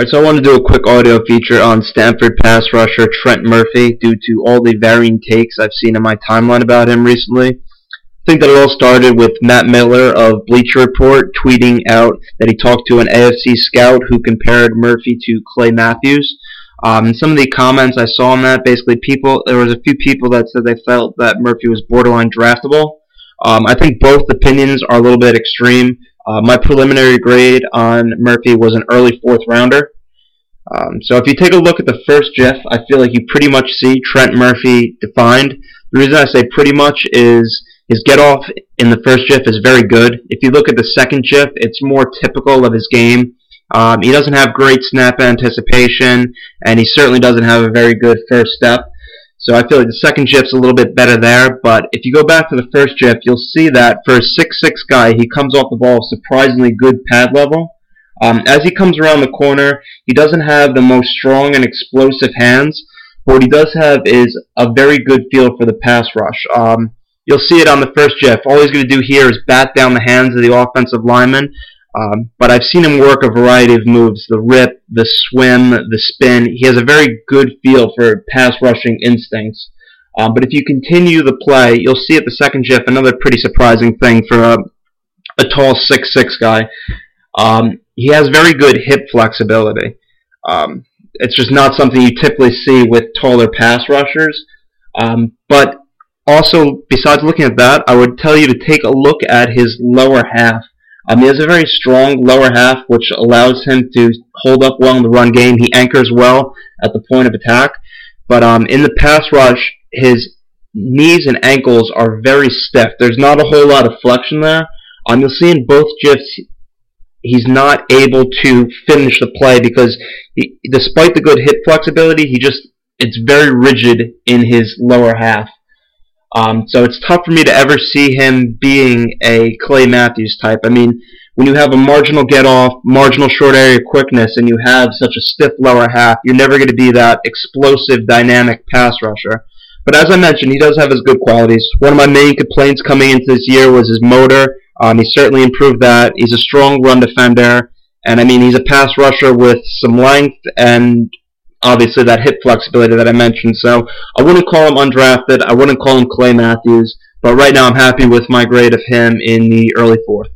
Alright, so I want to do a quick audio feature on Stanford pass rusher Trent Murphy due to all the varying takes I've seen in my timeline about him recently. I think that it all started with Matt Miller of Bleacher Report tweeting out that he talked to an AFC scout who compared Murphy to Clay Matthews. Um, and some of the comments I saw on that, basically people, there was a few people that said they felt that Murphy was borderline draftable. Um, I think both opinions are a little bit extreme. Uh, my preliminary grade on Murphy was an early fourth rounder. Um, so if you take a look at the first GIF, I feel like you pretty much see Trent Murphy defined. The reason I say pretty much is his get off in the first GIF is very good. If you look at the second GIF, it's more typical of his game. Um, he doesn't have great snap anticipation, and he certainly doesn't have a very good first step. So I feel like the second GIF's a little bit better there, but if you go back to the first GIF, you'll see that for a 6'6 guy, he comes off the ball with surprisingly good pad level. Um, as he comes around the corner, he doesn't have the most strong and explosive hands, but what he does have is a very good feel for the pass rush. Um, you'll see it on the first GIF. All he's going to do here is bat down the hands of the offensive lineman, um, but I've seen him work a variety of moves the rip, the swim, the spin. He has a very good feel for pass rushing instincts. Um, but if you continue the play, you'll see at the second shift another pretty surprising thing for a, a tall 6'6 guy. Um, he has very good hip flexibility. Um, it's just not something you typically see with taller pass rushers. Um, but also, besides looking at that, I would tell you to take a look at his lower half. Um, he has a very strong lower half, which allows him to hold up well in the run game. He anchors well at the point of attack. But um, in the pass rush, his knees and ankles are very stiff. There's not a whole lot of flexion there. Um, you'll see in both GIFs, he's not able to finish the play because he, despite the good hip flexibility, he just it's very rigid in his lower half. Um, so it's tough for me to ever see him being a Clay Matthews type. I mean, when you have a marginal get off, marginal short area quickness, and you have such a stiff lower half, you're never going to be that explosive, dynamic pass rusher. But as I mentioned, he does have his good qualities. One of my main complaints coming into this year was his motor. Um, he certainly improved that. He's a strong run defender. And I mean, he's a pass rusher with some length and obviously that hip flexibility that I mentioned. So I wouldn't call him undrafted. I wouldn't call him Clay Matthews. But right now I'm happy with my grade of him in the early fourth.